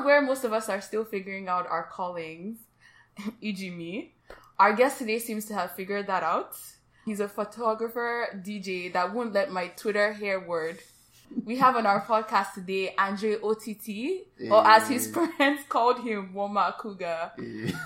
where most of us are still figuring out our callings, e.g., me, our guest today seems to have figured that out. He's a photographer, DJ that won't let my Twitter hair word. We have on our podcast today Andre OTT, or as his friends called him, Woma Akugha.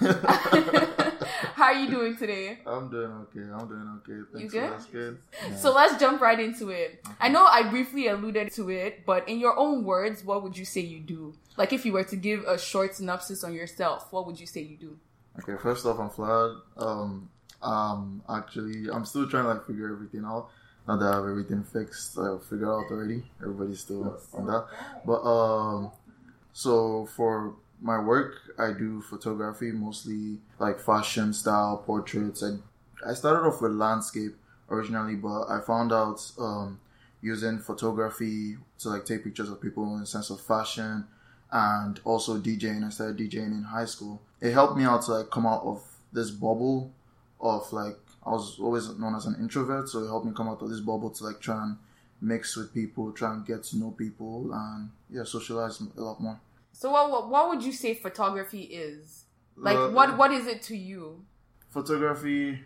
How are you doing today? I'm doing okay. I'm doing okay. Thanks You for good? asking. Yeah. So let's jump right into it. I know I briefly alluded to it, but in your own words, what would you say you do? Like if you were to give a short synopsis on yourself, what would you say you do? Okay, first off, I'm flattered. Um, um, actually, I'm still trying to like figure everything out. Not that I have everything fixed, I figured out already. Everybody's still on that. But um, so for my work, I do photography, mostly like fashion style portraits. I I started off with landscape originally, but I found out um, using photography to like take pictures of people in the sense of fashion and also DJing. I started DJing in high school. It helped me out to like come out of this bubble of like I was always known as an introvert, so it helped me come out of this bubble to like try and mix with people, try and get to know people, and yeah, socialize a lot more. So what what, what would you say photography is? Like Uh, what what is it to you? photography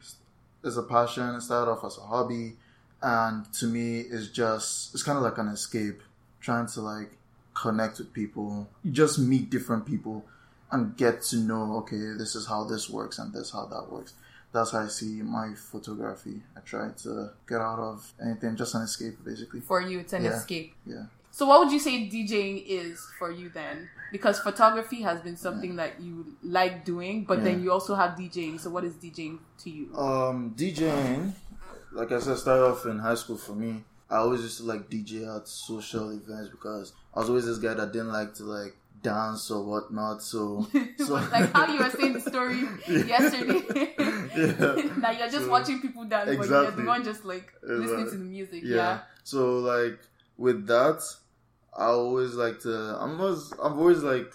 is a passion. It started off as a hobby, and to me, it's just it's kind of like an escape, trying to like connect with people. You just meet different people and get to know. Okay, this is how this works, and this how that works. That's how I see my photography. I try to get out of anything, just an escape, basically. For you, it's an Yeah. escape. Yeah. So what would you say DJing is for you then? Because photography has been something that you like doing, but then you also have DJing. So what is DJing to you? Um, DJing, like I said, started off in high school for me. I always used to like DJ at social events because I was always this guy that didn't like to like dance or whatnot. So, so like how you were saying the story yesterday. Yeah. now you're just So- watching people dance, but you're the one just like listening Exactly. to the music. yeah. Yeah. So like with that, I always like to. I'm always. I've always like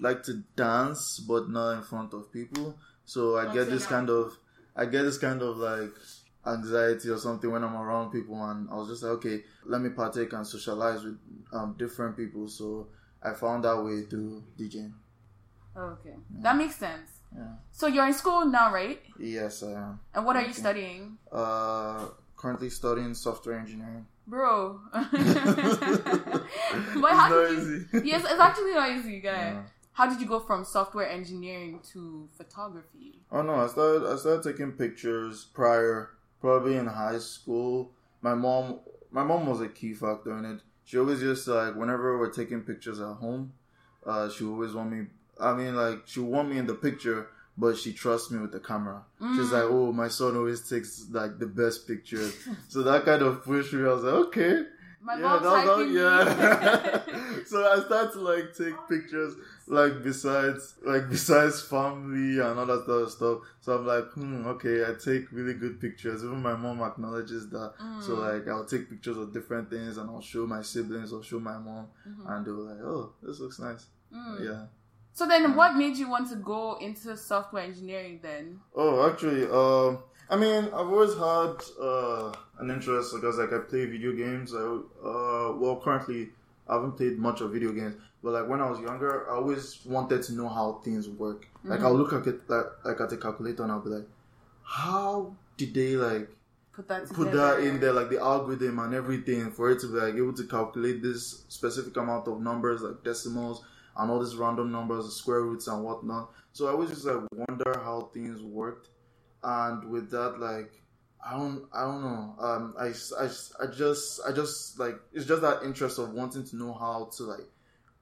like to dance, but not in front of people. So I Don't get this that. kind of. I get this kind of like anxiety or something when I'm around people, and I was just like, okay, let me partake and socialize with um, different people. So I found that way through DJing. Okay, that makes sense. Yeah. So you're in school now, right? Yes, I am. And what are you studying, Uh, currently studying software engineering. bro? but how did you? easy. Yes, it's actually not easy, guy. Yeah. How did you go from software engineering to photography? Oh no, I started I started taking pictures prior, probably in high school. My mom my mom was a key factor in it. She always just like whenever we're taking pictures at home, uh, she always want me I mean like she want me in the picture, but she trusts me with the camera. She's like, Oh, my son always takes like the best pictures. so that kind of pushed me. I was like, Okay. My yeah, mom's that was- hyping me. yeah. so I started to like take pictures like besides like besides family and all that other stuff. So I'm like, hmm, okay, I take really good pictures. Even my mom acknowledges that. So Mm. like I'll take pictures of different things and I'll show my siblings or show my mom and they're like, Oh, this looks nice. Mm. Yeah. So then, what made you want to go into software engineering then? Oh, actually, um, I mean, I've always had uh, an interest because, like, I play video games. I, uh, well, currently, I haven't played much of video games, but like when I was younger, I always wanted to know how things work. Like, I'll look at it like, like at a calculator and I'll be like, how did they like Put that put that in there, like the algorithm and everything, for it to be like able to calculate this specific amount of numbers, like decimals and all these random numbers, square roots and whatnot. So I always just like wonder how things worked, and with that, like I don't, I don't know. Um, I, I, I just, I just like it's just that interest of wanting to know how to like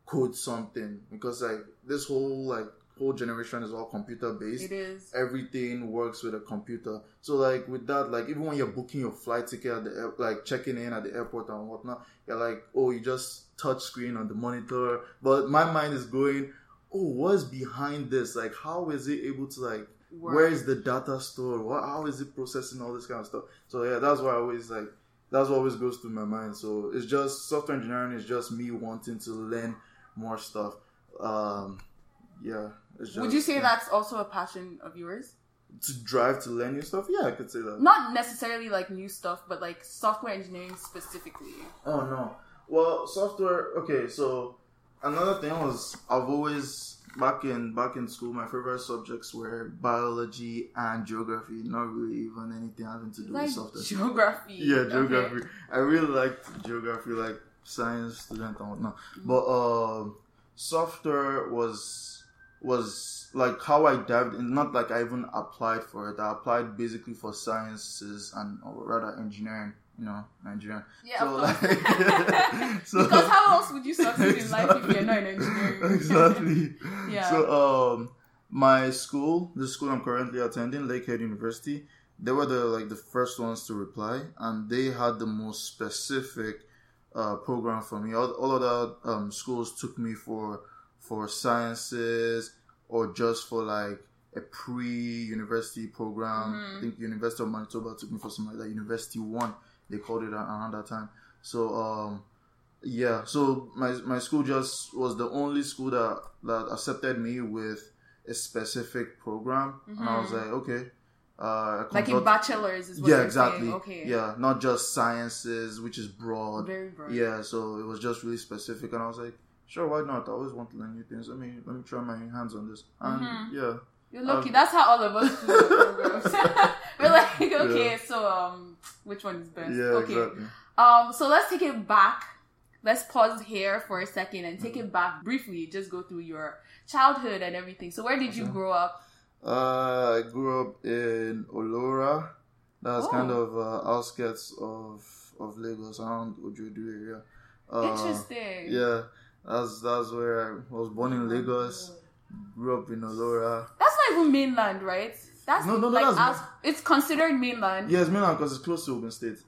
code something because like this whole like whole generation is all computer based It is. everything works with a computer. So like with that, like even when you're booking your flight ticket at the air, like checking in at the airport and whatnot, you're like, oh, you just touch screen on the monitor. But my mind is going, oh, what's behind this? Like, how is it able to like? Work. Where is the data stored? What? How is it processing all this kind of stuff? So yeah, that's why I always like. That's what always goes through my mind. So it's just software engineering is just me wanting to learn more stuff. Um, yeah. It's just, Would you say yeah. that's also a passion of yours? to drive to learn new stuff? Yeah, I could say that. Not necessarily like new stuff, but like software engineering specifically. Oh no. Well, software. Okay, so another thing was I've always back in back in school my favorite subjects were biology and geography. Not really even anything having to do Like with software. geography. Yeah, geography. Okay. I really liked geography, like science student and whatnot. But um, software was was like how I dived in. Not like I even applied for it. I applied basically for sciences and or rather engineering. You know, Nigerian. Yeah, So, like- so- because how else would you succeed in life if you're not in engineering? exactly. Yeah. So um, my school, the school I'm currently attending, Lakehead University, they were the like the first ones to reply, and they had the most specific uh, program for me. All, all other um, schools took me for for sciences or just for like a pre-university program. Mm-hmm. I think University of Manitoba took me for something like that. University One, they called it around that time. So um, yeah, so my my school just was the only school that that accepted me with a specific program, and I was like, okay. Uh, Mm-hmm. like in bachelor's is what yeah, exactly. saying. Okay. Yeah, not just sciences, which is broad. Very broad. Yeah, so it was just really specific, and I was like, sure, why not? I always want to learn new things. Let me let me try my hands on this, and Mm-hmm. yeah, You're lucky. Um, That's how all of us do programs. Like, okay, so um, which one is best? yeah, okay. exactly. Um, so let's take it back. Let's pause here for a second and take it back briefly. Just go through your childhood and everything. So where did you grow up? Uh, I grew up in Olowora. That's Oh. kind of uh, outskirts of of Lagos, around Ojodu area. Uh, Interesting. Yeah, that's that's where I was born in Lagos. Grew up in Olowora. That's not even mainland, right? That's No, no, no, like that's- as, it's considered mainland. Yeah, it's mainland because it's close to Ogun State.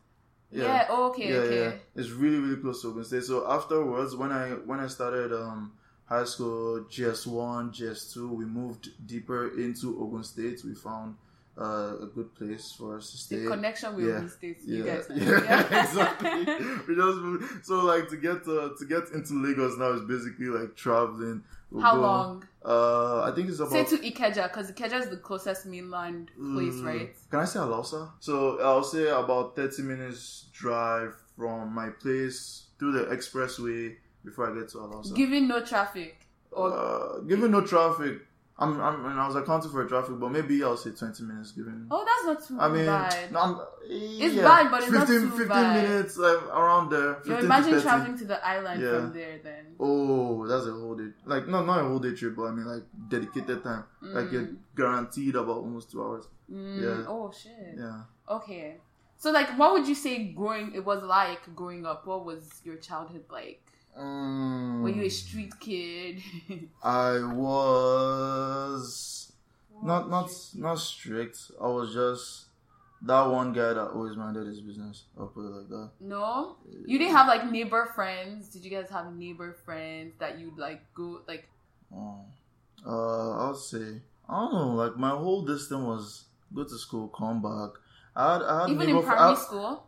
Yeah, oh, okay, yeah, okay. yeah. It's really, really close to Ogun State. So afterwards, when I when I started um high school, GS one, GS two, we moved deeper into Ogun State. We found uh, a good place for us to stay. The connection with Yeah. Ogun State, you yeah, guys. yeah, exactly. We just moved. So like to get to to get into Lagos now is basically like traveling. We'll How long? Uh, I think it's about. Say to Ikeja, because Ikeja is the closest mainland place, Mm, right? Can I say Alausa? So I'll say about 30 minutes drive from my place through the expressway before I get to Alausa. Given no traffic. Or uh, given no traffic, I'm, I'm, and I was accounting for traffic, but maybe I'll say 20 minutes given. oh, that's not too I mean, bad. no, It's yeah, bad, but it's not 15, too 15 bad. minutes like, around there. 15 You imagine 30. traveling to the island Yeah. from there then. Oh, that's a whole day. Like, no, not a whole day trip, but I mean, like, dedicated time. Like, you're guaranteed about almost two hours. Mm, Yeah. Oh shit. Yeah. Okay. So like what would you say growing it was like growing up? What was your childhood like? Um, Were you a street kid? I was not not not strict. I was just that one guy that always minded his business. I'll put it like that. no? You didn't have like neighbor friends? Did you guys have neighbor friends that you'd like go like Oh. Uh, I'll say I don't know. Like my whole distance was go to school, come back. I had, I had even neighbor in primary I- school?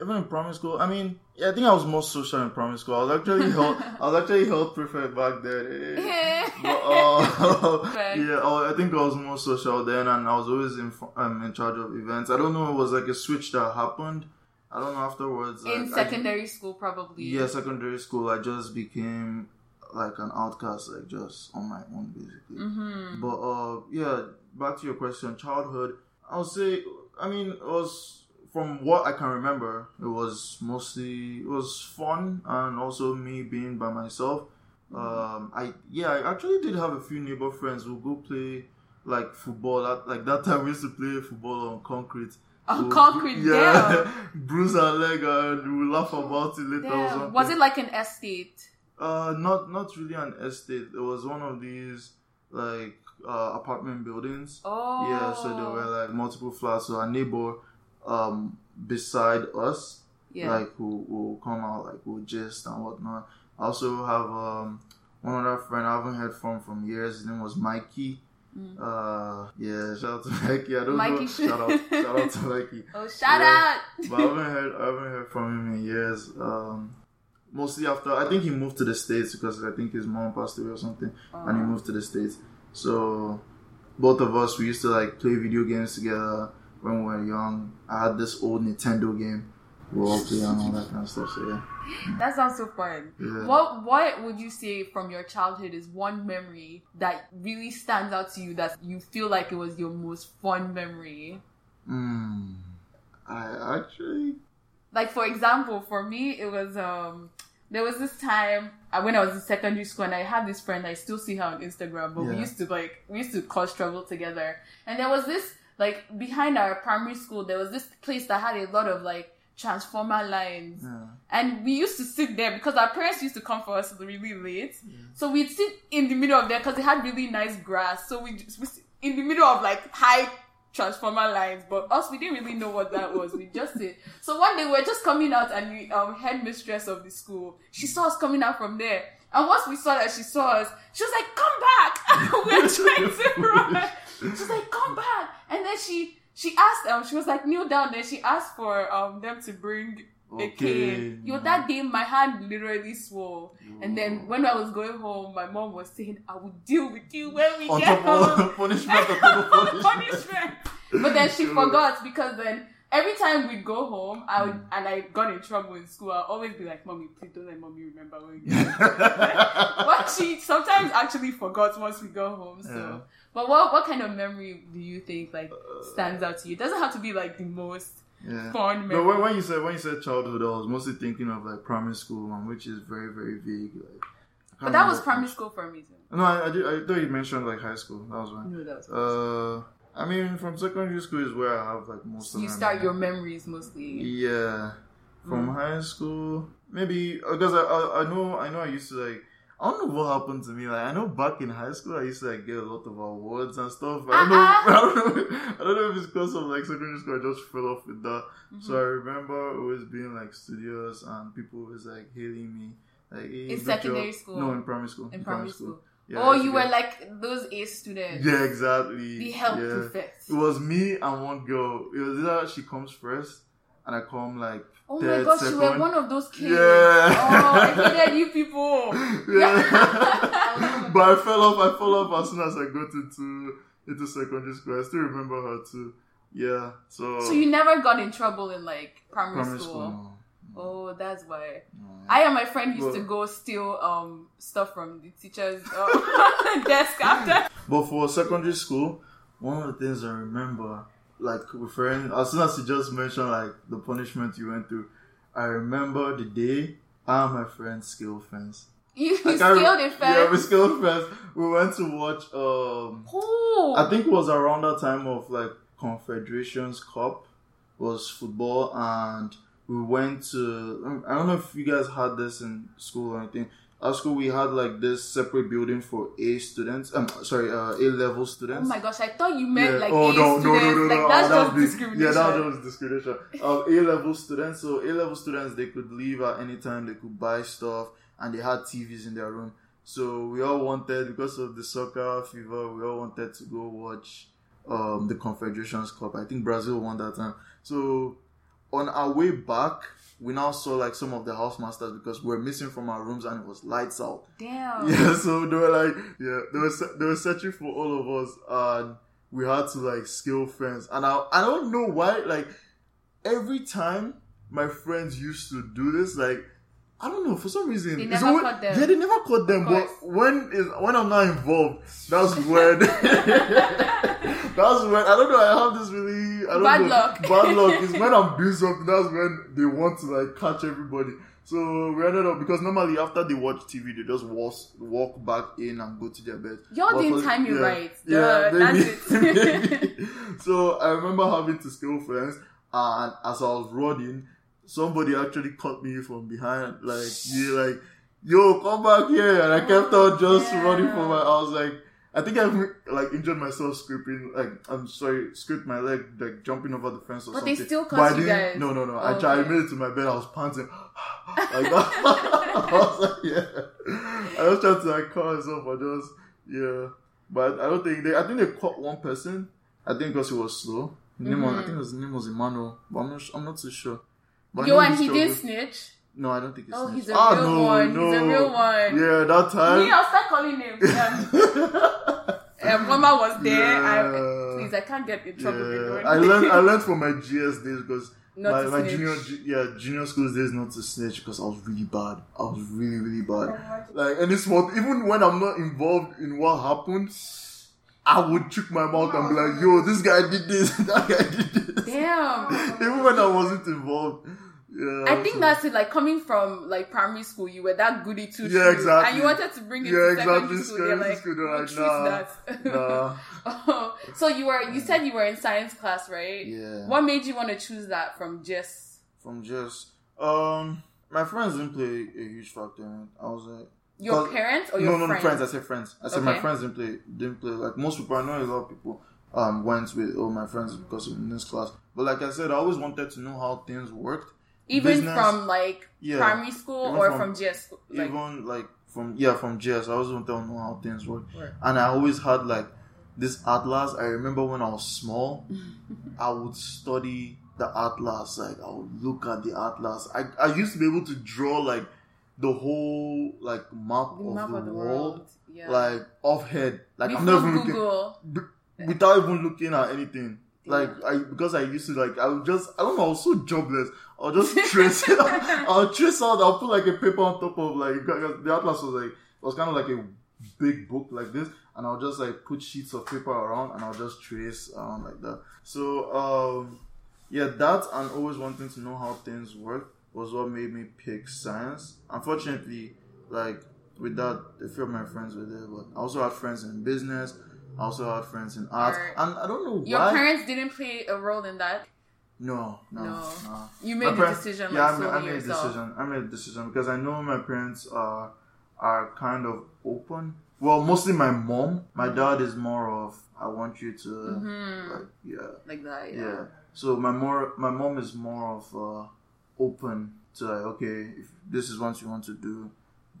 Even in primary school. I mean, yeah, I think I was more social in primary school. I was actually health. I was actually health prefect back then. Eh. But, uh, yeah, I I think I was more social then, and I was always in um, in charge of events. I don't know, it was like a switch that happened. I don't know afterwards. in like, I- secondary school probably. yeah, secondary school. I just became like an outcast, like just on my own, basically. Mm-hmm. But uh, yeah, back to your question, childhood. I'll say, I mean, it was from what I can remember, it was mostly it was fun and also me being by myself. Um, I yeah, I actually did have a few neighbor friends who go play like football. At, like that time, we used to play football on concrete. On We'll- concrete, yeah, bruise our leg and we laugh about it later. or something. Was it like an estate? Uh, not not really an estate. It was one of these like uh, apartment buildings. Oh. Yeah, so there were like multiple flats. So our neighbor, um, beside us, Yeah. like who will come out, like will gist and whatnot. I also have um one other friend I haven't heard from from years. His name was Mikey. Mm. Uh, yeah, shout out to Mikey. I don't Mikey know. should- Shout out, shout out to Mikey. oh, shout Yeah. out. But I haven't heard I haven't heard from him in years. Um, mostly after I think he moved to the states because I think his mom passed away or something, and he Oh. moved to the states. So both of us we used to like play video games together when we were young. I had this old Nintendo game we all play and all that kind of stuff. So yeah, that sounds so fun. Yeah. What What would you say from your childhood is one memory that really stands out to you that you feel like it was your most fun memory? Mm, I actually. Like for example, for me, it was um there was this time uh, when I was in secondary school, and I had this friend. I still see her on Instagram, but we used to like we used to cause trouble together. And there was this like behind our primary school, there was this place that had a lot of like transformer lines, Yeah. and we used to sit there because our parents used to come for us really late. So we'd sit in the middle of there because it had really nice grass. So we just we sit in the middle of like high transformer lines, but us we didn't really know what that was. We just did. So one day we were just coming out, and the um, headmistress of the school she saw us coming out from there. And once we saw that she saw us, she was like, "Come back!" We're trying to run. She was like, "Come back!" And then she she asked um she was like, "Kneel down." Then she asked for um them to bring a Okay. cane. Yo, that day my hand literally swole. And then when I was going home, my mom was saying, "I will deal with you when we On get home." punishment, on top punishment. punishment. But then she forgot because then every time we'd go home, I would, Hmm. and I got in trouble in school. I'd always be like, "Mommy, please don't let mommy remember when we get home." but she sometimes actually forgot once we go home. So, Yeah. But what what kind of memory do you think like stands out to you? It doesn't have to be like the most yeah. fun memory. No, when, you said when you said childhood, I was mostly thinking of like primary school one, which is very very vague. Like, but that was primary school for a reason. No, I, I, did, I thought you mentioned like high school. That was one. No, that was. Uh, I mean, from secondary school is where I have like most of you start your memories. memories mostly. Yeah, from Mm. high school, maybe because I, I I know I know I used to like I don't know what happened to me. Like I know back in high school I used to like get a lot of awards and stuff. I don't know. Uh-uh. I don't know. I don't know if it's because of like secondary school. I just fell off with that. Mhm. So I remember always being like studios and people was like hailing me. Like, hey, In secondary job. school? No, in primary school. in primary school. Yeah, oh, you were get- like those A students. Yeah, exactly. The help yeah. prefect. It was me and one girl. It was either she comes first and I come like Oh my gosh, you were one of those kids. Yeah. Oh, I hated you people. yeah. but I fell off. I fell off as soon as I got into into secondary school. I still remember her too. Yeah. So. So you never got in trouble in like primary, primary school. school. no. Oh, that's why. I and my friend used to go steal um stuff from the teacher's uh, desk after. But for secondary school, one of the things I remember, like referring, as soon as you just mentioned like the punishment you went through, I remember the day I and my friend scaled fence. You, you Like, scaled in Yeah, we fence. scaled fence. We went to watch. Um, Oh, I think it was around that time of like Confederations Cup was football, and we went to. I don't know if you guys had this in school or anything. At school, we had like this separate building for A students. Um, sorry, uh, A level students. oh my gosh! I thought you meant Yeah. like oh A no, no, students. no, no, like no, that's oh, that just would discrimination. Yeah, that was discrimination. Um, A level students. So A level students, they could leave at any time. They could buy stuff, and they had TVs in their room. So we all wanted, because of the soccer fever, we all wanted to go watch um, the Confederations Cup. I think Brazil won that time. So on our way back, we now saw like some of the housemasters because we were missing from our rooms and it was lights out. Damn. Yeah, so they were like, yeah, they were they were searching for all of us, and we had to like scale fence. And I I don't know why, like every time my friends used to do this, like I don't know for some reason They never always- caught them. Yeah, they never caught them. But when is when I'm not involved, that's when that's when I don't know. I have this really I don't Bad know luck. bad luck. Is when I'm doing something. That's when they want to like catch everybody. So we ended up because normally after they watch TV, they just walk walk back in and go to their bed. Y'all But for- time you yeah, right. Yeah, maybe, that's it. maybe. So I remember having to scale friends, and as I was running, somebody actually caught me from behind, like yeah, like yo, come back here, and I kept on just yeah. running for my. I was like. I think I've like injured myself scraping like I'm sorry, scraped my leg like jumping over the fence or But they something. still But caught I you didn't- guys. No, no, no. Oh, I tried. I made it to my bed. I was panting like. I was like, yeah. I was trying to like call myself, but just yeah. But I don't think they. I think they caught one person. I think because he was slow. His name was, I think his name was Emmanuel, but I'm not. I'm not too sure. But I Yo, and he did snitch. No, I don't think he's. Oh, he's a ah, real no, one. No. He's a real one. Yeah, that time. Me, I'll start calling him. Um, um, Mama was there. I, please, I can't get in trouble. Yeah, I learned I learned from my GS days because my, my junior yeah junior school days not to snitch because I was really bad. I was really really bad. Like any small even when I'm not involved in what happened, I would trick my mouth and be like, "Yo, this guy did this, that guy did this." Damn. even when I wasn't involved. Yeah, I think so- that's it. Like coming from like primary school, you were that goody two Yeah, exactly. and you wanted to bring it Yeah, to exactly. secondary school. You're Secondary like, school, like, nah. Nah, Oh, so you were you said you were in science class, right? yeah. What made you want to choose that from just From just um, my friends didn't play a huge factor. in it. I was like. your parents or your no, no, friends? friends. I said friends. I said my friends didn't play. Didn't play. Like most people, I know a lot of people um went with all my friends because of this class. But like I said, I always wanted to know how things worked. Even business- from like Yeah. primary school or from- from, GS? Like, Even like from yeah from JS, I always to know how things work. Right. And I always had like this atlas. I remember when I was small, I would study the atlas. Like I would look at the atlas. I I used to be able to draw like the whole like map, the of, map the of the world, world. Yeah. like off head. Like Before I'm not even looking. Google. b- without even looking at anything. Like I because I used to like I would just I don't know I was so jobless. I'll just trace it. I'll trace out I'll put like a paper on top of like the atlas was like it was kind of like a big book like this and I'll just like put sheets of paper around and I'll just trace around like that. So um yeah that and always wanting to know how things work was what made me pick science. Unfortunately, like with that a few of my friends were there but I also had friends in business I also had friends in art, Art. and I don't know Your why. parents didn't play a role in that. no, no, No. no. You made the parents- decision Yeah, like I made, I made a decision. I made a decision because I know my parents are are kind of open. Well, mostly my mom. My dad is more of I want you to Mhm. like yeah, Like that, yeah. yeah. So my more my mom is more of uh, open to like okay, if this is what you want to do,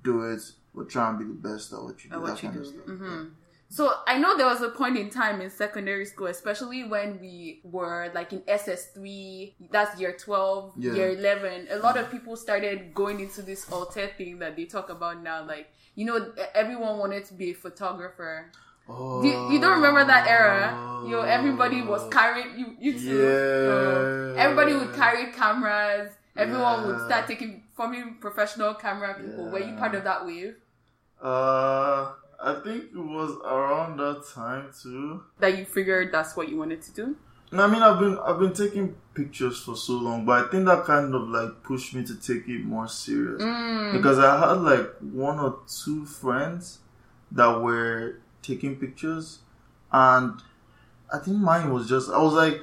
do it. But try and be the best at what you do. At what that you kind do. of stuff. So I know there was a point in time in secondary school, especially when we were like in SS3, that's year 12, Yeah. year 11. A lot of people started going into this alter thing that they talk about now. Like, you know, everyone wanted to be a photographer. Oh, Do you, you don't remember that era? Yo, everybody was carrying you. You too. Yeah. Uh, everybody would carry cameras. Everyone would start taking forming professional camera people. Were you part of that wave? Uh, I think it was around that time too. That you figured that's what you wanted to do? No, I mean I've been I've been taking pictures for so long, but I think that kind of like pushed me to take it more serious Mm. because I had like one or two friends that were taking pictures, and I think mine was just I was like,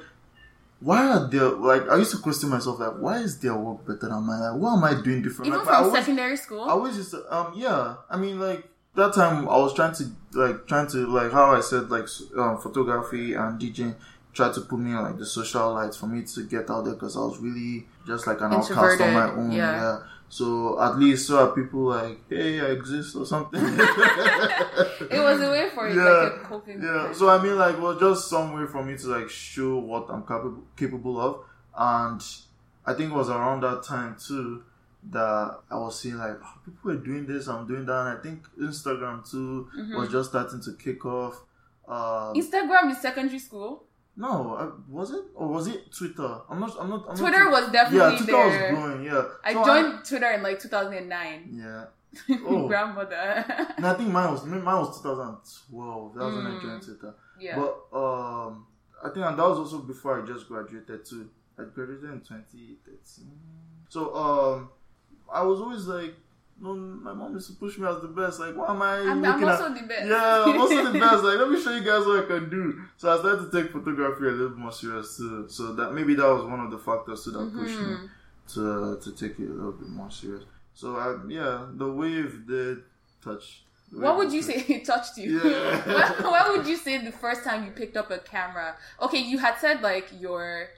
why are there like I used to question myself like why is their work better than mine? Like what am I doing different? Even like, I from always- secondary school? I used to, um, yeah. I mean, like that time, I was trying to, like, trying to, like, how I said, like, um, photography and DJing tried to put me in like the social lights for me to get out there because I was really just like an outcast on my own. yeah. Yeah. So at least so are people like, hey, I exist or something. it was a way for you, Yeah, like a coping yeah. So I mean, like, well, just some way for me to like show what I'm capable capable of, and I think it was around that time too that I was seeing like oh, people were doing this, I'm doing that. And I think Instagram too Mm-hmm. was just starting to kick off. Um, Instagram is secondary school. no, I, was it or was it Twitter? I'm not. I'm not. I'm Twitter not, was definitely yeah, Twitter there. was growing. Yeah, I So joined Twitter in like 2009. yeah. Oh. Grandmother. And I think mine was mine was 2012. That was when I Mm. joined Twitter. yeah. But um, I think and that was also before I just graduated too. I graduated in 2013. So um, I was always like, no, my mom used to push me as the best. Like, why am I I'm, I'm also at? the best. Yeah, I'm also the best. Like, let me show you guys what I can do. So I started to take photography a little more serious too. So that maybe that was one of the factors too that pushed me Mhm. to to take it a little bit more serious. So I, yeah, the wave did touch. What would you touch. say it touched you? Yeah. what, what would you say the first time you picked up a camera? Okay, you had said like your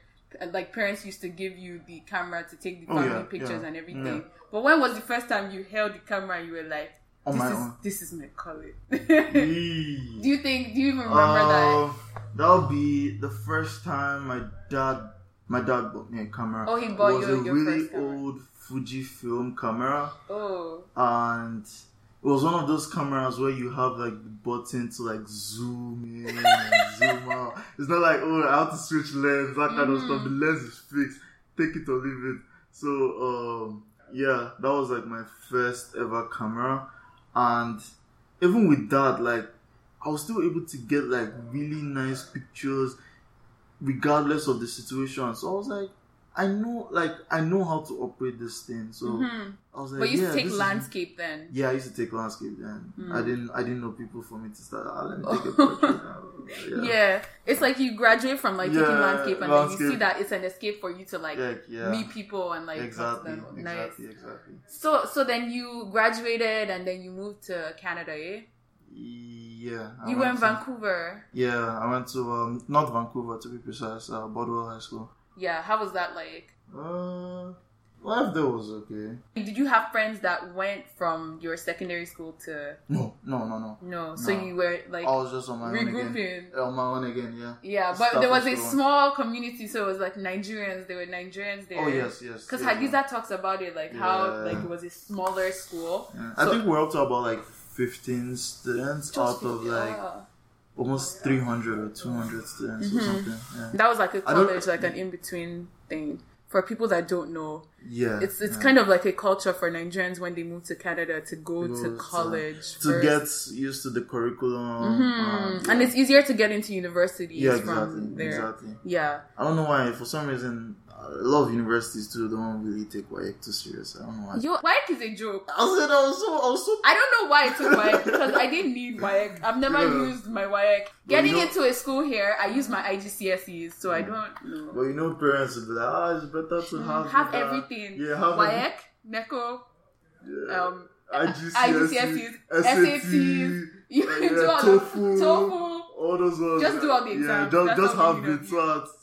like parents used to give you the camera to take the Oh, family yeah, pictures yeah, and everything. yeah. But when was the first time you held the camera and you were like, this my is own. this is my? Yee. do you think? Do you even remember that? Um, That'll be the first time my dad, my dad bought me a camera. Oh, he bought it was you a your really old Fujifilm camera, Oh, and it was one of those cameras where you have like the button to like zoom in and zoom out. It's not like oh I have to switch lens that kind of Mhm. stuff. The lens is fixed. take it or leave it. So um, yeah, that was like my first ever camera, and even with that, like I was still able to get like really nice pictures, regardless of the situation. So I was like, I know, like I know how to operate this thing. So Mhm. I was like, But you used yeah, to take this is- landscape then. yeah, I used to take landscape then. Mm. I didn't I didn't know people for me to start. Ah, let me take a portrait now. Yeah. It's like you graduate from like taking landscape and then you see that it's an escape for you to like Yeah, yeah. meet people and like exactly, talk to them. Nice. exactly, exactly. So so then you graduated and then you moved to Canada, eh? Yeah. I You in went to- Vancouver. Yeah, I went to um, not Vancouver to be precise, uh, Bodwell High School. Yeah, how was that like? Uh, life there was okay. Did you have friends that went from your secondary school to No, no, no, no. no? So No. you were like I was just on my own again. regrouping. On my own again, yeah. Yeah, but Stuff there was a small community, so it was like Nigerians. There were Nigerians there. Oh yes, yes. Because yeah. Hadiza talks about it, like how like it was a smaller school. Yeah. So- I think we're up to about like 15 students out of like Yeah. Almost 300 or 200 students or something. Yeah. that was like a college, like an in between thing. For people that don't know, Yeah. it's it's yeah. kind of like a culture for Nigerians when they move to Canada to go Go to to- college to first. get used to the curriculum. Mhm. and it's easier to get into universities yeah, from there. exactly. Yeah, I don't know why. For some reason, a lot of universities too don't really take WAEC too serious. I don't know why. Yo, WAEC is a joke. I said I was so, I was so. I don't know why I took WAEC because I didn't need WAEC. I've never Yeah. used my WAEC. But Getting you know- into a school here, I use my IGCSEs, so I don't know. But you know, parents would be like, ah, it's better to have Mm, have that." everything. Yeah, have WAEC, NECO, Yeah. um, IGCSE, SATs, you yeah, do all TOEFL, the TOEFL. all those ones. Just do all the Yeah, exams. just, just have the need.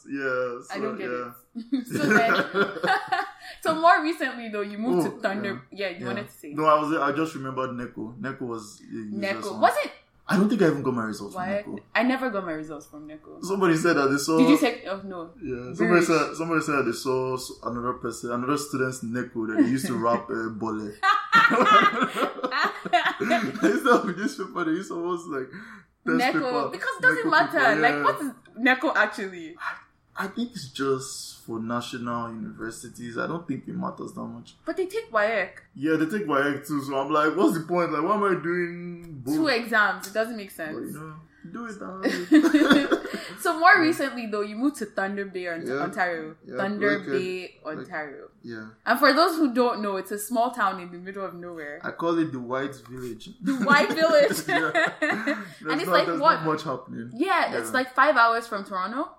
Yeah. So, I don't get yeah. it. so then, so more recently though, you moved Oh, to Thunder. Yeah, you Yeah. wanted to say No, I was. I just remembered NECO. NECO was. yeah, NECO. Was it I don't think I even got my results from WAEC? NECO. I never got my results from NECO. Somebody said that they saw. Did you take? Oh no. Yeah, somebody said somebody said they saw another person, another student's NECO that they used to wrap uh, bole. Instead of newspaper, they used to almost like paper. because it doesn't NECO matter. paper, Like yeah. what is NECO actually? I think it's just for national universities. I don't think it matters that much. But they take WAEC. Yeah, they take WAEC too, so I'm like, what's the point? Like, why am I doing both? Two exams. It doesn't make But, you sense. know, do it so more recently though, you moved to Thunder Bay, Ont- Yeah. Ontario. Yeah, Thunder like a- Bay, Ontario. yeah, And for those who don't know, it's a small town in the middle of nowhere. I call it the White Village. The White Village. Yeah. and it's not- like there's what? Not much happening. Yeah, it's like five hours from Toronto.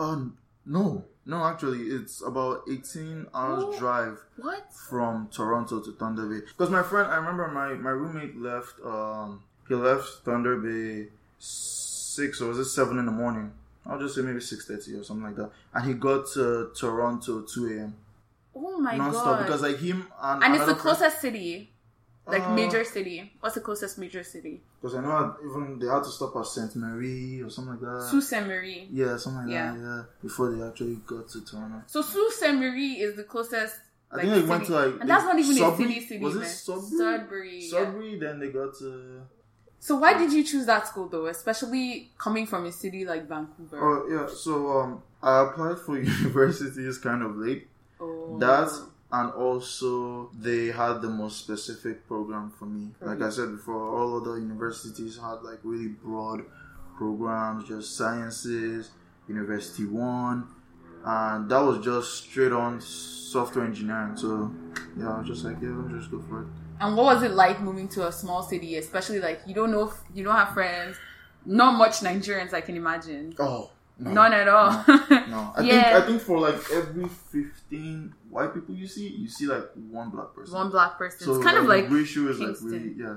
Um, no, no, actually, it's about 18 hours Oh. drive What? from Toronto to Thunder Bay. Because my friend, I remember my, my roommate left, um, he left Thunder Bay 6 or was it 7 in the morning? I'll just say maybe 6.30 or something like that. And he got to Toronto 2 a.m. Oh my non-stop god! because like him and and it's the friend- closest city, like Uh, major city. What's the closest major city? Because I know even they had to stop at Saint Marie or something like that. Sault Ste. Marie. yeah, something like Yeah. that. Yeah, before they actually got to Toronto. So Sault Ste. Marie is the closest. I like, think they went to like and that's not even Sudbury? a city. City. Was it man. Sudbury? Sudbury. yeah. Then they got to. So why did you choose that school though, especially coming from a city like Vancouver? Oh yeah, so um, I applied for universities kind of late. Oh. That and also they had the most specific program for me. Like. I mm-hmm. said before, all other universities had like really broad programs, just sciences, University One, and that was just straight on software engineering. So yeah, I was just like, yeah, let's just go for it. And what was it like moving to a small city, especially like you don't know, if, you don't have friends, not much Nigerians, I can imagine. Oh. No. None at all. No, I Yeah. think I think for like every fifteen white people you see, you see like one black person. One black person. So it's kind of the like ratio is Kingston. like really yeah,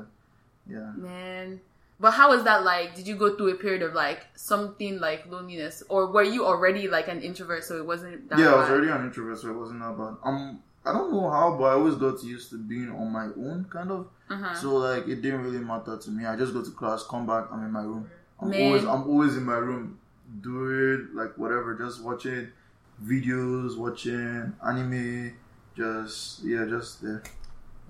yeah. Man. But how was that like? Did you go through a period of like something like loneliness, or were you already like an introvert, so it wasn't that yeah, I was already an introvert, so it wasn't that bad. Um, I don't know how, but I always got used to being on my own, kind of. Uh-huh. So like, it didn't really matter to me. I just go to class, come back, I'm in my room. I'm Man. always, I'm always in my room, doing like whatever, just watching videos, watching anime, just yeah, just there.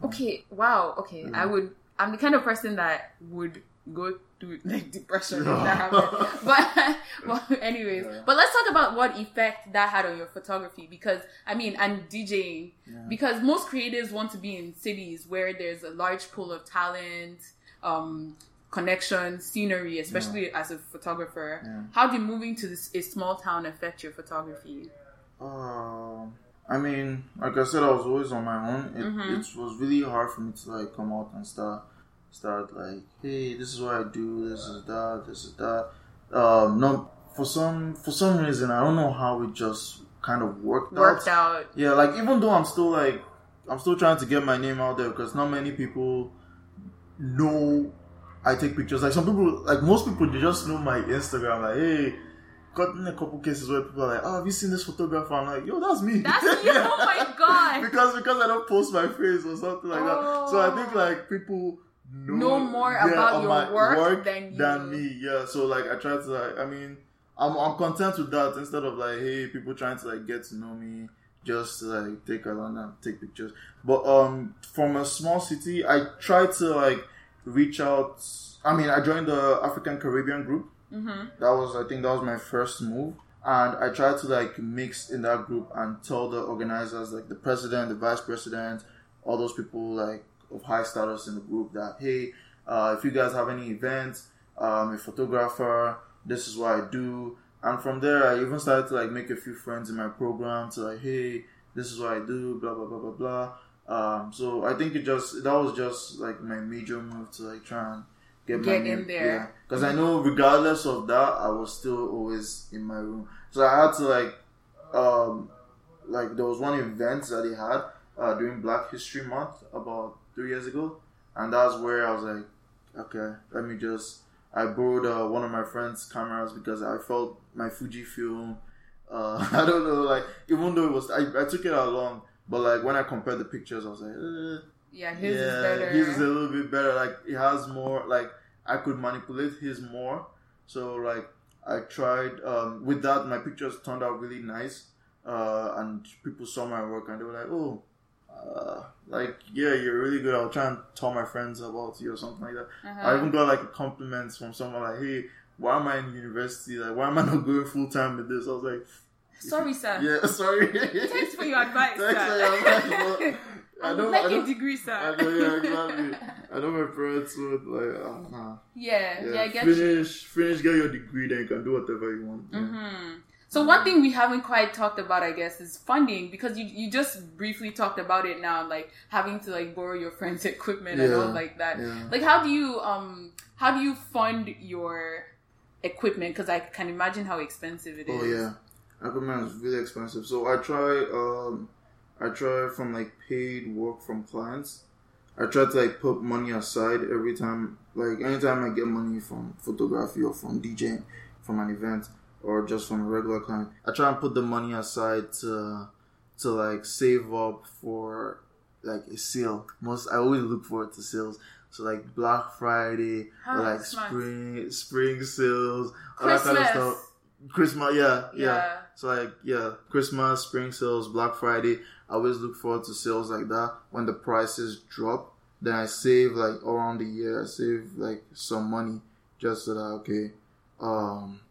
Okay, wow. Okay, Mm. I would I'm the kind of person that would go through like depression if that happened. But, but anyways, Yeah. but let's talk about what effect that had on your photography because I mean, and DJing because most creatives want to be in cities where there's a large pool of talent, um, connection, scenery, especially as a photographer. Yeah. How did moving to this, a small town affect your photography? Um, I mean, like I said, I was always on my own. It, Mhm. it was really hard for me to like come out and start, start like, hey, this is what I do. This is that. This is that. Um, no, for some for some reason, I don't know how it just kind of worked, Worked out. out. Yeah, like even though I'm still like, I'm still trying to get my name out there because not many people know I take pictures. Like some people, like most people, they just know my Instagram. Like, hey, gotten a couple cases where people are like, "Oh, have you seen this photographer?" I'm like, "Yo, that's me." That's you. Oh my god. because because I don't post my face or something like that. So I think Oh. like people know, Know more yeah, about your my work than you. than me. Yeah. So like I try to like I mean I'm I'm content with that instead of like hey people trying to like get to know me just to, like take around and take pictures. But um from a small city I try to like reach out. I mean I joined the African Caribbean group hmm that was I think that was my first move. And I tried to like mix in that group and tell the organizers, like the president, the vice president, all those people like of high status in the group that hey, uh, if you guys have any events, I'm um, a photographer, this is what I do. And from there, I even started to like make a few friends in my program to like, hey, this is what I do, blah blah blah blah blah. Um, so I think it just that was just like my major move to like try and get, my Get name- in there. because I know regardless of that, I was still always in my room. So I had to like, um, like there was one event that they had uh, during Black History Month about three years ago, and that's where I was like, okay, let me just. I borrowed uh, one of my friend's cameras because I felt my Fujifilm. Uh, I don't know, like even though it was, I, I took it along, but like when I compared the pictures, I was like, eh, Yeah, his yeah, is better. His is a little bit better. Like it has more. Like I could manipulate his more. So like I tried um, with that. My pictures turned out really nice, uh, and people saw my work and they were like, "Oh, uh, like yeah, you're really good." I'll try and tell my friends about you or something like that. Uh-huh. I even got like compliments from someone like, "Hey, why am I in university? Like, why am I not going full time with this?" I was like, Sorry, sir. "Yeah, sorry." Thanks your advice, Thanks for your advice, I I would don't- like I a don't- degree, sir. I know, yeah, exactly. I know my parents would like, nah. yeah, yeah, yeah, I get you. finish, finish, get your degree, then you can do whatever you want. Yeah. hmm So one thing we haven't quite talked about, I guess, is funding because you you just briefly talked about it now, like having to like borrow your friends' equipment and all like that. yeah. Like, how do you um how do you fund your equipment? Because I can imagine how expensive it is. Oh yeah, equipment is really expensive. So I try, um, I try from like paid work from clients. I try to like put money aside every time, like anytime I get money from photography or from DJing, from an event or just from a regular client. I try and put the money aside to to like save up for like a sale. Most I always look forward to sales. So like Black Friday or like spring spring sales, all that kind of stuff. Christmas, yeah, yeah, Yeah. So like, yeah, Christmas, spring sales, Black Friday. I always look forward to sales like that when the prices drop. Then I save like around the year. I save like some money just so that okay, um,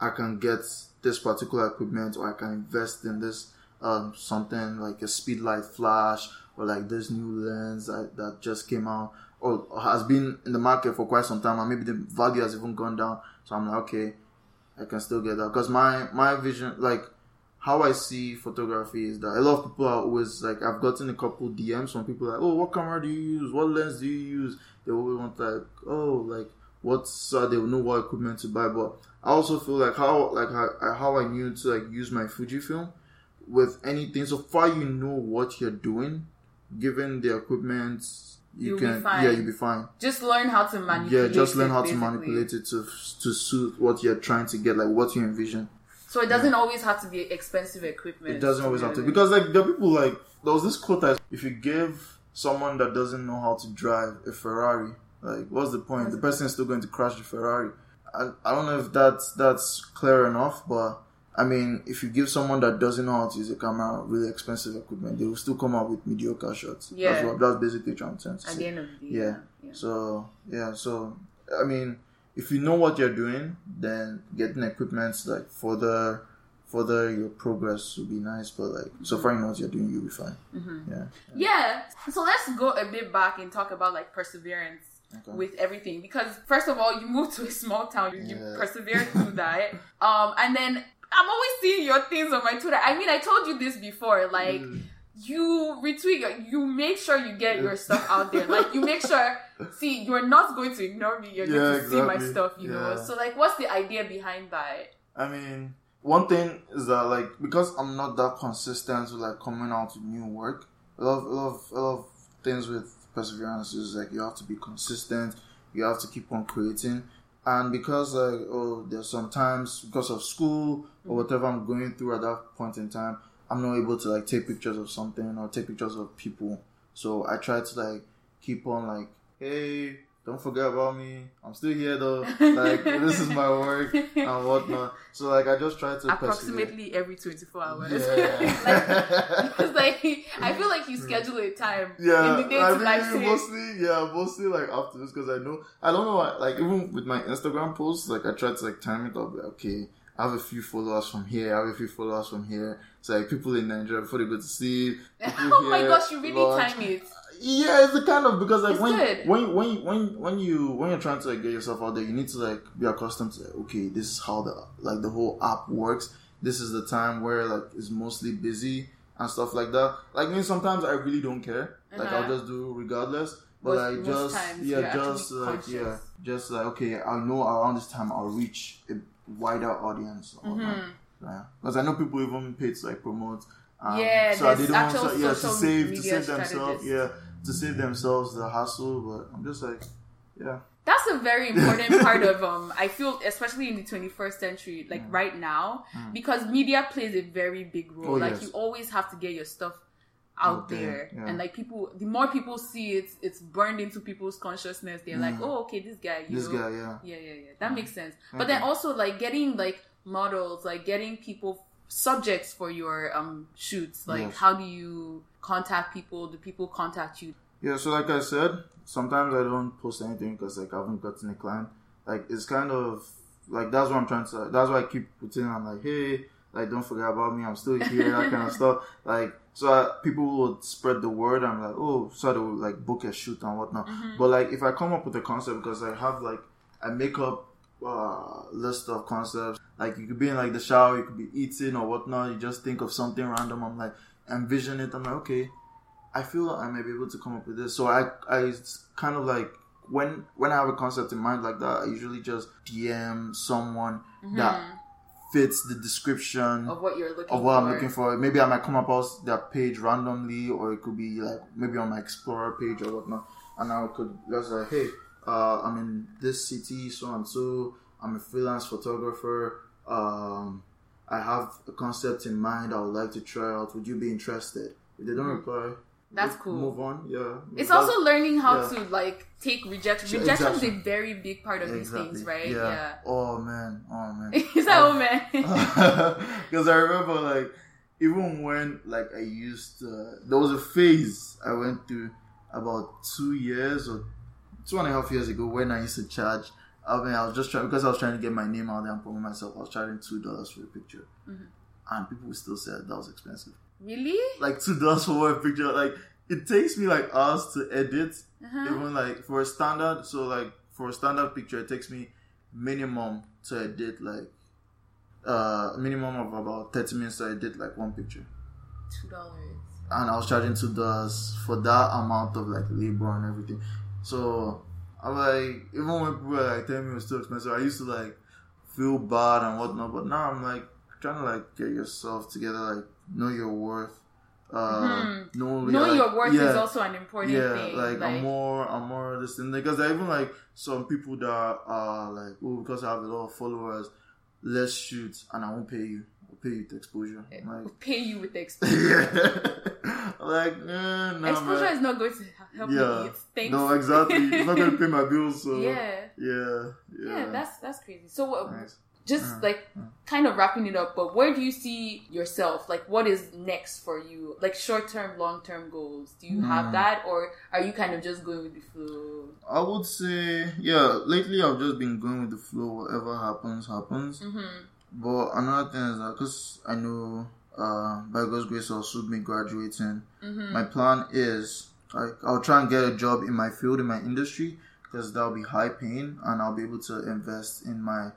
I can get this particular equipment or I can invest in this um something like a speedlight flash or like this new lens that, that just came out or has been in the market for quite some time and maybe the value has even gone down. So I'm like, okay, I can still get that because my my vision, like how I see photography, is that a lot of people are always like I've gotten a couple DMs from people like, oh, what camera do you use? What lens do you use? They always want like, oh, like what so uh, they will know what equipment to buy. But I also feel like how like how, how I knew to like use my Fujifilm with anything. So far, you know what you're doing, given the equipment. You You'll be can, fine. yeah, you'll be fine. Just learn how to manipulate Yeah, just learn how basically. to manipulate it to to suit what you're trying to get, like what you envision. So it doesn't always have to be expensive equipment. It doesn't always have to because like there are people like there was this quote that if you give someone that doesn't know how to drive a Ferrari, like what's the point? The person is still going to crash the Ferrari. I, I don't know if that's that's clear enough, but I mean, if you give someone that doesn't know how to use a camera really expensive equipment, they will still come out with mediocre shots. Yeah. That's what that's basically trying to At say. the end of the day. Yeah. yeah. So yeah, so I mean, if you know what you're doing, then getting equipment like further further your progress would be nice. But like so far you know what you're doing, you'll be fine. Mm-hmm. Yeah. Yeah. So let's go a bit back and talk about like perseverance Okay. with everything because first of all, you moved to a small town, you, you Yeah. persevered through that. Um, and then I'm always seeing your things on my Twitter. I mean, I told you this before, like. Mm. You retweet, you make sure you get your stuff out there. Like you make sure, see, you're not going to ignore me. You're going Yeah, to see my stuff, you know. So like, what's the idea behind that? I mean, one thing is that like because I'm not that consistent with like coming out with new work. A lot, of, a lot, of, a lot of things with perseverance is like you have to be consistent. You have to keep on creating, and because like oh, there's sometimes because of school or mm-hmm. whatever I'm going through at that point in time, I'm not able to like take pictures of something or take pictures of people. So I try to like keep on like, hey, don't forget about me. I'm still here though. Like this is my work and whatnot. So like I just try to persevere. Approximately every 24 hours. Yeah. like, like I feel like you hmm. schedule a time Yeah, in the day I to mean, like say, mostly, yeah, mostly like after this because I know I don't know, why, like even with my Instagram posts, like I try to like time it up. Like, okay, I have a few followers from here, I have a few followers from here. So like people in Nigeria before they go to sleep. people oh my gosh, you really lunch. time it. Yeah, it's the kind of because like It's when, good. when when when when you when you're trying to like get yourself out there, you need to like be accustomed to like, okay, this is how the like the whole app works. This is the time where like it's mostly busy and stuff like that. Like me, sometimes I really don't care. Like Uh-huh. I'll just do regardless. But Most- like just times yeah, just like conscious. yeah, just like okay, I know around this time I'll reach a wider audience. Or. Mhm. Yeah, because I know people even pay to like promote. Um, Yeah, so they don't want to, yeah, to save to save themselves. Yeah, to save themselves the hassle. But I'm just like, yeah, That's a very important part of um I feel especially in the 21st century like right now because media plays a very big role Mm. Oh, like yes. you always have to get your stuff out Out there, yeah. and like people the more people see it it's burned into people's consciousness they're like oh okay this guy you Mm. this know, guy, yeah, yeah yeah yeah that makes sense but then also like getting like models like getting people subjects for your um shoots like Yes. how do you contact people do people contact you yeah. So like I said, sometimes I don't post anything because like I haven't gotten a client. Like it's kind of like that's what I'm trying to. That's why I keep putting on like, hey, like don't forget about me. I'm still here. that kind of stuff. Like so uh, people would spread the word. I'm like, oh, so they would like book a shoot and whatnot. But like if I come up with a concept because I have like I make up uh, list of concepts. Like you could be in like the shower, you could be eating or whatnot. You just think of something random. I'm like envision it. I'm like okay, I feel I may be able to come up with this. So I I kind of like when when I have a concept in mind like that, I usually just DM someone that fits the description of what you're looking of what for I'm looking for. Maybe I might come across that page randomly, or it could be like maybe on my Explorer page or whatnot, and I could just like, hey, uh, I'm in this city, so and so. I'm a freelance photographer. Um, I have a concept in mind. I would like to try out. Would you be interested? If they don't reply, Mm-hmm. That's cool. Move on. Yeah. It's That's- also learning how yeah. to like take rejection. Rejection is a very big part of these things, right? Yeah. Oh man. Oh man. Is that oh man? Because I remember, like, even when, like, I used to, there was a phase I went through about two years or two and a half years ago when I used to charge. I mean, I was just trying, because I was trying to get my name out there and promote myself, I was charging $2 for a picture. Mm-hmm. And people still said that was expensive. really? Like, $2 for one picture. Like, it takes me, like, hours to edit. Uh-huh. Even, like, for a standard, so, like, for a standard picture, it takes me minimum to edit, like, uh minimum of about 30 minutes to edit like one picture Two dollars. and i was charging two dollars for that amount of like labor and everything so i'm like even when people were like telling me it was too expensive i used to like feel bad and whatnot but now i'm like trying to like get yourself together like know your worth uh Mhm. know Knowing like- your worth yeah, is also an important yeah, thing. like, I'm more, I'm more this thing because even like some people that are like, oh, because I have a lot of followers, let's shoot and I won't pay you. I'll pay you the exposure. I'm like, pay you with the exposure. yeah, like, eh, no, exposure man. is not going to help Yeah. me eat. Thanks. No, exactly. It's not going to pay my bills. So yeah. yeah, yeah. yeah, That's that's crazy. So, uh, nice. just Mm, like kind of wrapping it up, but where do you see yourself? Like, what is next for you? Like, short term, long term goals. Do you have Mm. that, or are you kind of just going with the flow? I would say, yeah, lately I've just been going with the flow. Whatever happens, happens. Mm-hmm. But another thing is that because I know uh, by God's grace I'll soon be graduating, Mm-hmm. my plan is like I'll try and get a job in my field, in my industry, because that'll be high paying and I'll be able to invest in my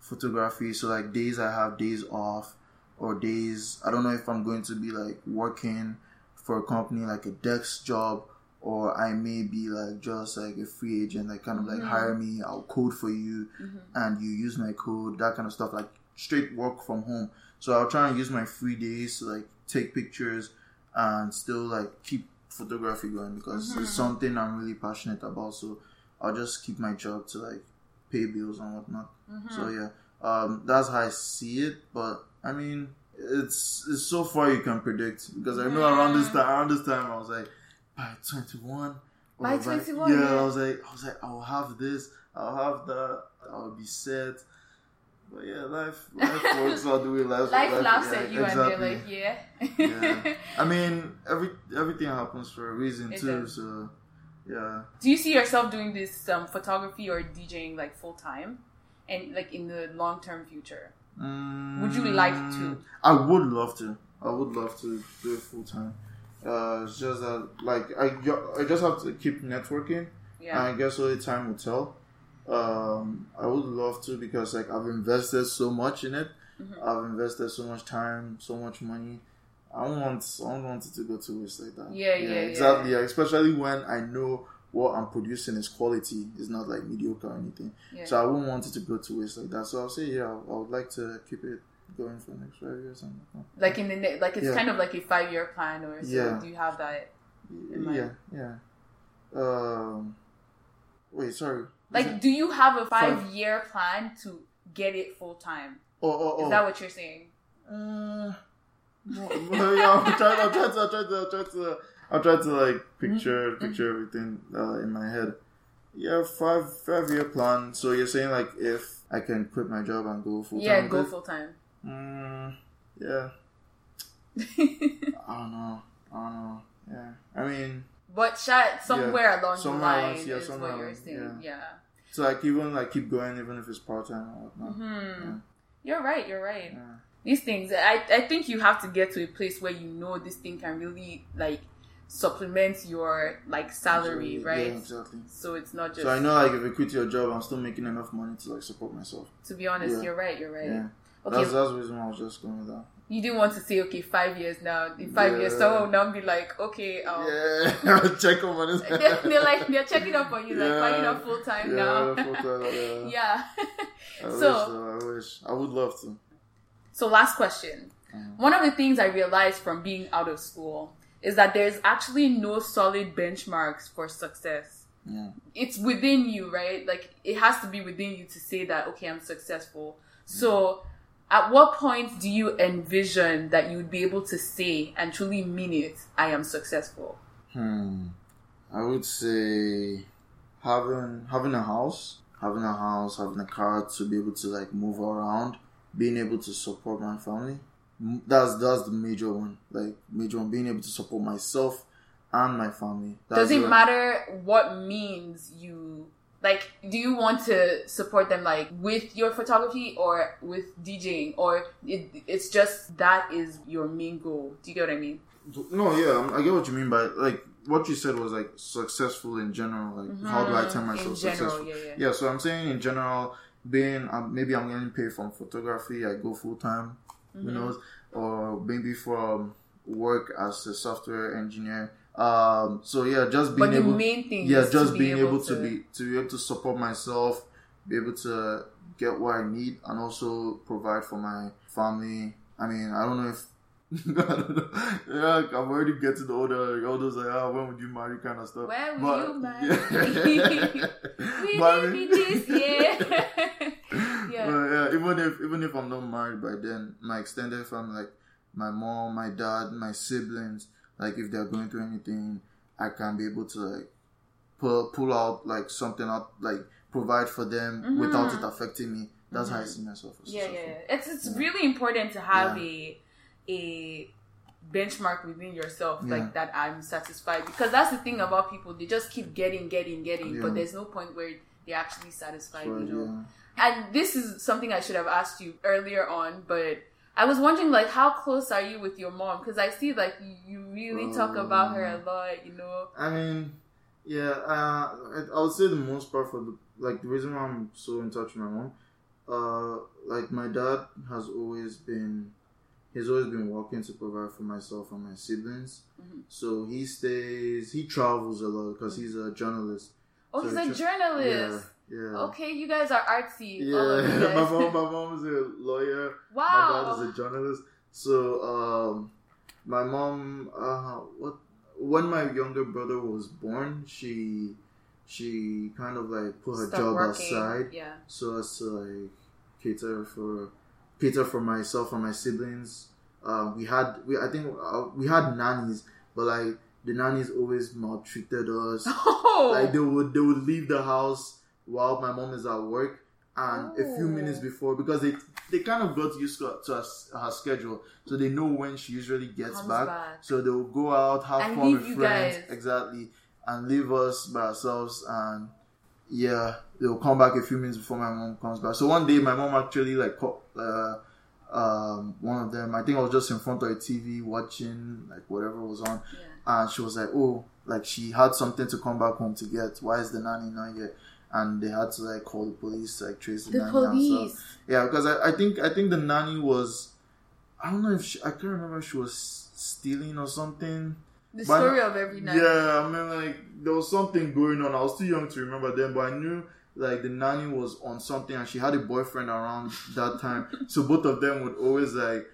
photography. So, like, days I have days off or days I don't know if I'm going to be like working for a company like a desk job or I may be like just like a free agent, like kind of like Mhm. hire me, I'll code for you Mm-hmm. and you use my code, that kind of stuff, like straight work from home. So I'll try and use my free days to like take pictures and still like keep photography going because Mhm. it's something I'm really passionate about. So I'll just keep my job to like pay bills and whatnot. Mm-hmm. So yeah, um, that's how I see it. But I mean, it's it's so far you can predict because I know around this time, around this time, I was like, by twenty one. By 21, yeah, yeah. I was like, I was like, I'll have this, I'll have that, I'll be set. But yeah, life, life works out the way life. Life laughs yeah, at you, exactly. and they're like, "Yeah." Yeah. I mean, every everything happens for a reason It too. does. So yeah, Do you see yourself doing this um, photography or DJing like full time, and like in the long term future? Would you like to? Mm, I would love to. I would love to do it full time. Uh, it's just that, like, I, I just have to keep networking. Yeah. I guess only time will tell. Um, I would love to because, like, I've invested so much in it. Mhm. I've invested so much time, so much money. I don't want, I don't want it to go to waste like that. Yeah, yeah, yeah. exactly. Especially when I know what I'm producing is quality. It's not like mediocre or anything. yeah. So I wouldn't want it to go to waste like that. So I'll say, yeah, I would like to keep it going for the next five years. And, like in the ne- like it's Yeah. kind of like a five year plan or so. Yeah. Do you have that? In yeah, yeah. Um, wait, sorry. Like, do you have a Five- year plan to get it full time? oh, oh, oh. Is that what you're saying? Uh, no, no, yeah, I'm trying, I'm trying to, I'm trying to, I'm trying to, I'm trying to like picture, Mm-hmm. picture everything uh, in my head. Yeah, five, five year plan. So you're saying like if I can quit my job and go full time? yeah, go full time. Mm, yeah, I don't know. I don't know. Yeah, I mean, but shot somewhere along Somewhere the line along- yeah, is somewhere what you're along- saying. Yeah. so like even like keep going even if it's part time or whatnot. Hmm. Yeah. You're right. You're right. Yeah. These things, I I think you have to get to a place where you know this thing can really like supplement your like salary, So, right? Yeah, exactly. So it's not just. So I know like if I quit your job, I'm still making enough money to like support myself. To be honest, Yeah. you're right. You're right. Yeah, Okay, that's that's the reason why I was just going with that. You didn't want to say okay, five years now. In five years, Yeah. someone will now be like, okay, um, Yeah, check on money. they're, they're like they're checking up on you, like, Yeah. why you not full time yeah, now? full time, yeah. yeah. I So- wish, though, I wish. I would love to. So, last question. Mhm. One of the things I realized from being out of school is that there's actually no solid benchmarks for success. Yeah. It's within you, right? Like, it has to be within you to say that, okay, I'm successful. So, at what point do you envision that you would be able to say and truly mean it, I am successful? Hmm. I would say having having a house, having a house, having a car to be able to like move around, being able to support my family. That's that's the major one. Like major one, being able to support myself and my family. That's Does it matter what means you like do you want to support them like with your photography or with DJing or it, it's just that is your main goal? Do you get what I mean? No, yeah, I get what you mean by like what you said was like successful in general. Like how do I Mm-hmm. In myself general, successful? yeah, yeah. Yeah, so I'm saying in general, being um, maybe I'm getting paid from photography, I go full time, Mm-hmm. who knows, or maybe from work as a software engineer. Um, so yeah, just being But the able, main thing yeah, just to be being able, able to, be to be able to support myself, be able to get what I need, and also provide for my family. I mean, I don't know if. I don't know. Yeah, I'm already getting older. All those like, ah, when would you marry, kind of stuff. When will you marry? Yeah. We But I will mean- be this year. Yeah. But yeah, even if even if I'm not married by then, my extended family, like my mom, my dad, my siblings, like if they're going through anything, I can be able to like pull pull out like something out, like provide for them Mhm. without it affecting me. That's how I see myself. Yeah, yeah. yeah. It's it's Yeah. really important to have Yeah. a a benchmark within yourself, Yeah. like that I'm satisfied. Because that's the thing about people; they just keep getting, getting, getting, but there's no point where they're actually satisfied. You know. And this is something I should have asked you earlier on, but I was wondering, like, how close are you with your mom? Because I see, like, you, really talk about her a Um, lot. You know. I mean, yeah, uh, I, would say the most part for the like the reason why I'm so in touch with my mom, uh, like my dad has always been, he's always been working to provide for myself and my siblings. Mhm. So he stays, he travels a lot because he's a journalist. Oh, So he's a ju- journalist. Yeah, yeah. Okay, you guys are artsy. Yeah, all of you my mom, my mom is a lawyer. Wow. My dad is a journalist. So, um, my mom, uh, what when my younger brother was born, she she kind of like put her Stop job working. aside Yeah. so as to like cater for cater for myself and my siblings. Uh, we had we I think uh, we had nannies, but like the nannies always maltreated us. Oh. Like they would they would leave the house while my mom is at work, and a few Oh. minutes before because they they kind of got used to, to her, her schedule, so they know when she usually gets back. back. So they will go out, have And fun with friends, guys. exactly, and leave us by ourselves. And yeah, they will come back a few minutes before my mom comes back. So one day, my mom actually like called, uh, um, one of them. I think I was just in front of a TV watching like whatever was on, Yeah. and she was like, "Oh, like she had something to come back home to get. Why is the nanny not here?" And they had to like call the police to like trace the, The nanny down. So, police. yeah, because I, I think I think the nanny was, I don't know if she, I can't remember if she was stealing or something. The But- story of every night. Yeah, I mean like there was something going on. I was too young to remember then, but I knew like the nanny was on something and she had a boyfriend around that time. so both of them would always like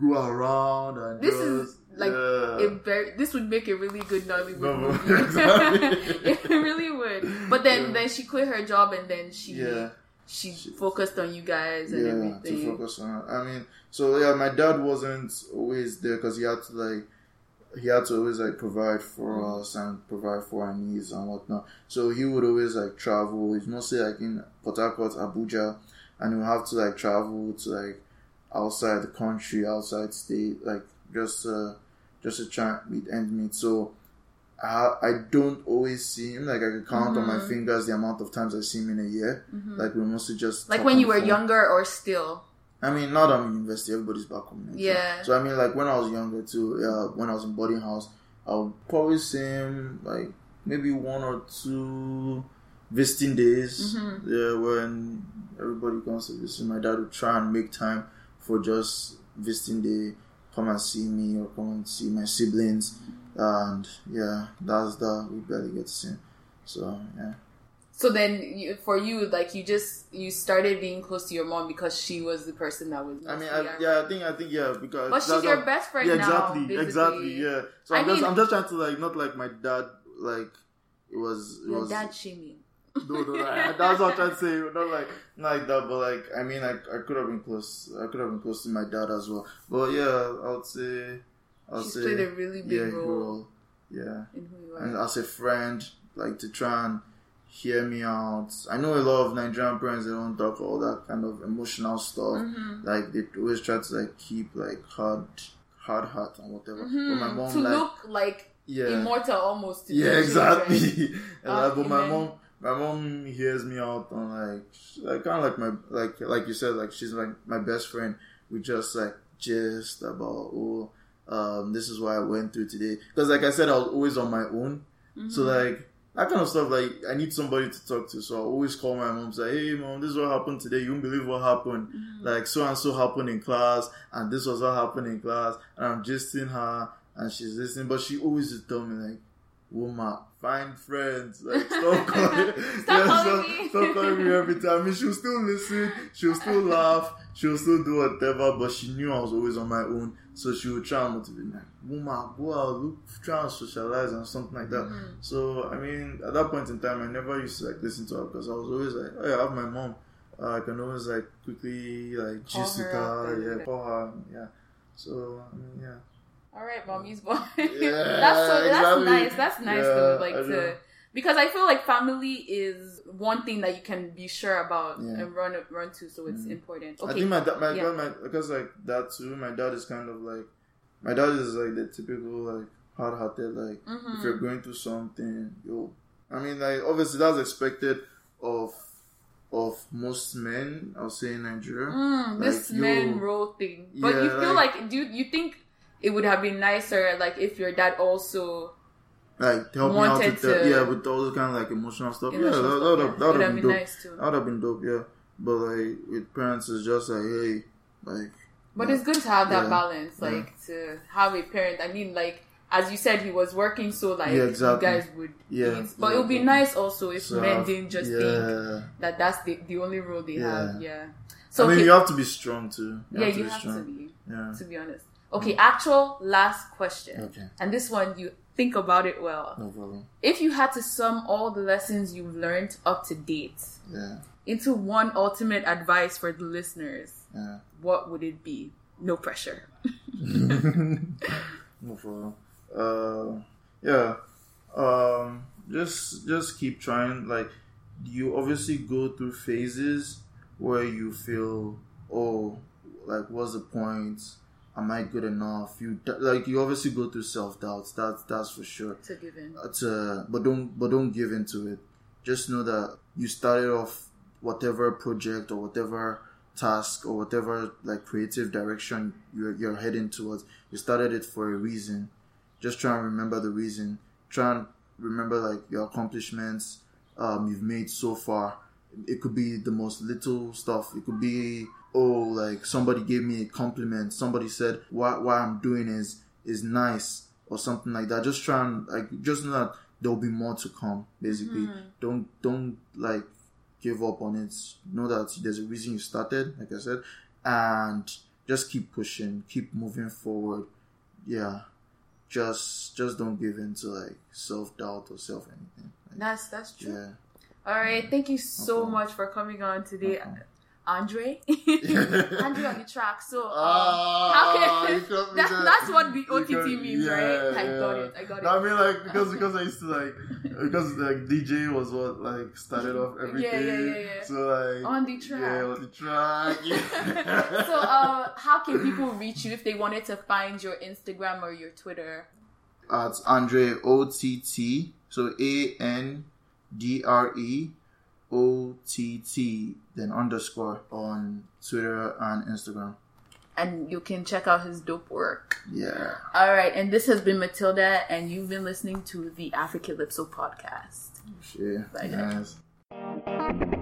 go around and This just, is, like, yeah. It very, this would make a really good Nollywood No, movie. exactly. it really But then, Yeah. then she quit her job and then she yeah. she focused on you guys and yeah, everything. to focus on. I mean, so yeah, my dad wasn't always there because he had to like he had to always like provide for us and provide for our needs and whatnot. So he would always like travel. He's mostly like in Port Harcourt, Abuja, and he would have to like travel to like outside the country, outside state, like just uh just to try and meet end meet. So. I, I don't always see him. Like I can count on my Mhm. fingers the amount of times I see him in a year. Mhm. Like we mostly just Like when you were phone. younger or still. I mean, now that I'm in university, everybody's back home. now. Yeah. So I mean, like when I was younger too, yeah, when I was in boarding house, I would probably see him like maybe one or two visiting days. Mhm. Yeah, when everybody comes to visit, my dad would try and make time for just visiting day, come and see me or come and see my siblings, and yeah, that's that. We barely get to see. Him. So yeah. So then, you, for you, like you just you started being close to your mom because she was the person that was. I mean, I, yeah, I think, I think, yeah, because But she's that's your how- best friend yeah, now. exactly, basically. exactly, yeah. So I I'm just, mean- I'm just trying to like, not like my dad, like it was, it Your was. dad shaming. No, no, like, that's what I'm trying to say. Not like, not like that, but like, I mean, I, I could have been close. I could have been close to my dad as well. But yeah, I would say, I would She's say, played a really big yeah, role role. Yeah, in who you are. and as a friend, like to try and hear me out. I know a lot of Nigerian parents they don't talk all that kind of emotional stuff. Mhm. Like they always try to like keep like hard, hard heart and whatever. But my Mhm. mom to like look like yeah, immortal almost. Yeah, exactly. And, Ah, like, but my mom, my mom hears me out on like, like kind of like my like like you said, like she's like my best friend. We just like just about oh, um, this is what I went through today. Because like I said, I was always on my own. So Mhm. like that kind of stuff, like I need somebody to talk to. So I always call my mom, say, "Hey, mom, this is what happened today. You won't believe what happened. Mhm. Like so and so happened in class, and this was what happened in class." And I'm just in her, and she's listening, but she always just tell me like, "Woma, find friends. Like stop calling, Stop calling stop, me." stop calling me every time." I mean, she'll still listen, she'll still laugh, she'll still do whatever, but she knew I was always on my own, so she would try and motivate me. Like, Woma, go out, look, try and socialize and something like that. Mhm. So I mean, at that point in time, I never used to like listen to her because I was always like, "Oh, yeah, I have my mom. Uh, I can always like quickly like gist with her yeah, call her, yeah." So I mean, yeah, All right, mommy's boy. Yeah, that's so. That's exactly. nice. That's nice Yeah, though. Like to. Because I feel like family is one thing that you can be sure about Yeah. and run run to, so it's Mhm. important. I think my dad, my Yeah. dad, my because like that too. My dad is kind of like, my dad is like the typical like hard-hearted. Like Mhm. if you're going through something, you. I mean, like obviously that's expected of of most men. I'll say in Nigeria. Mm, this Like, men role thing. But Yeah, you feel like- like, do you, you think it would have been nicer like if your dad also Like help me out with the, to- yeah with all the kind of like emotional stuff. Emotional yeah, that, that, would have that would have been been dope. nice too. That would have been dope. Yeah, but like with parents, it's just like hey, like But yeah. it's good to have that Yeah. balance, Yeah. like to have a parent. I mean, like as you said, he was working, so like Yeah, exactly. you guys would. Yeah. But it would be nice also if So men didn't just yeah. think that that's the, the only role they Yeah. have. Yeah. So I mean, okay, you have to be strong too. You yeah, have you have strong. to be. Yeah. To be honest. Mm. Okay, actual last question, Okay. and this one you think about it well. No problem. If you had to sum all the lessons you've learned up to date Yeah. into one ultimate advice for the listeners, Yeah. what would it be? No pressure. no problem. Uh, yeah. Um, just just keep trying. Like, you obviously go through phases where you feel, oh, like, what's the point? Am I good enough? You like you obviously go through self doubts. That's that's for sure. To give in. It's, uh, but don't but don't give into it. Just know that you started off whatever project or whatever task or whatever like creative direction you're you're heading towards. You started it for a reason. Just try and remember the reason. Try and remember like your accomplishments um, you've made so far. It could be the most little stuff. It could be oh like somebody gave me a compliment. Somebody said what what I'm doing is is nice or something like that. Just try and like just know that there'll be more to come. Basically, hmm. don't don't like give up on it. Know that there's a reason you started, like I said, and just keep pushing, keep moving forward. Yeah, just just don't give in to like self doubt or self anything. Like, That's that's true. yeah. All right, thank you so Okay. much for coming on today, Okay. Andre. Andre on the track. So, um, Ah, how can- got me that's, what the OTT means, yeah, right? I got it. I got No, I mean like because because I used to like because like DJ was what like started off everything. Yeah, yeah, yeah, yeah. So like On the track. Yeah, on the track. Yeah. so, uh, how can people reach you if they wanted to find your Instagram or your Twitter? At Andre O T T. So A N D R E O T T then underscore on Twitter and Instagram. And you can check out his dope work. Yeah. All right, and this has been Matilda, and you've been listening to the Africalypso podcast. Oh, shit. Bye, Nice.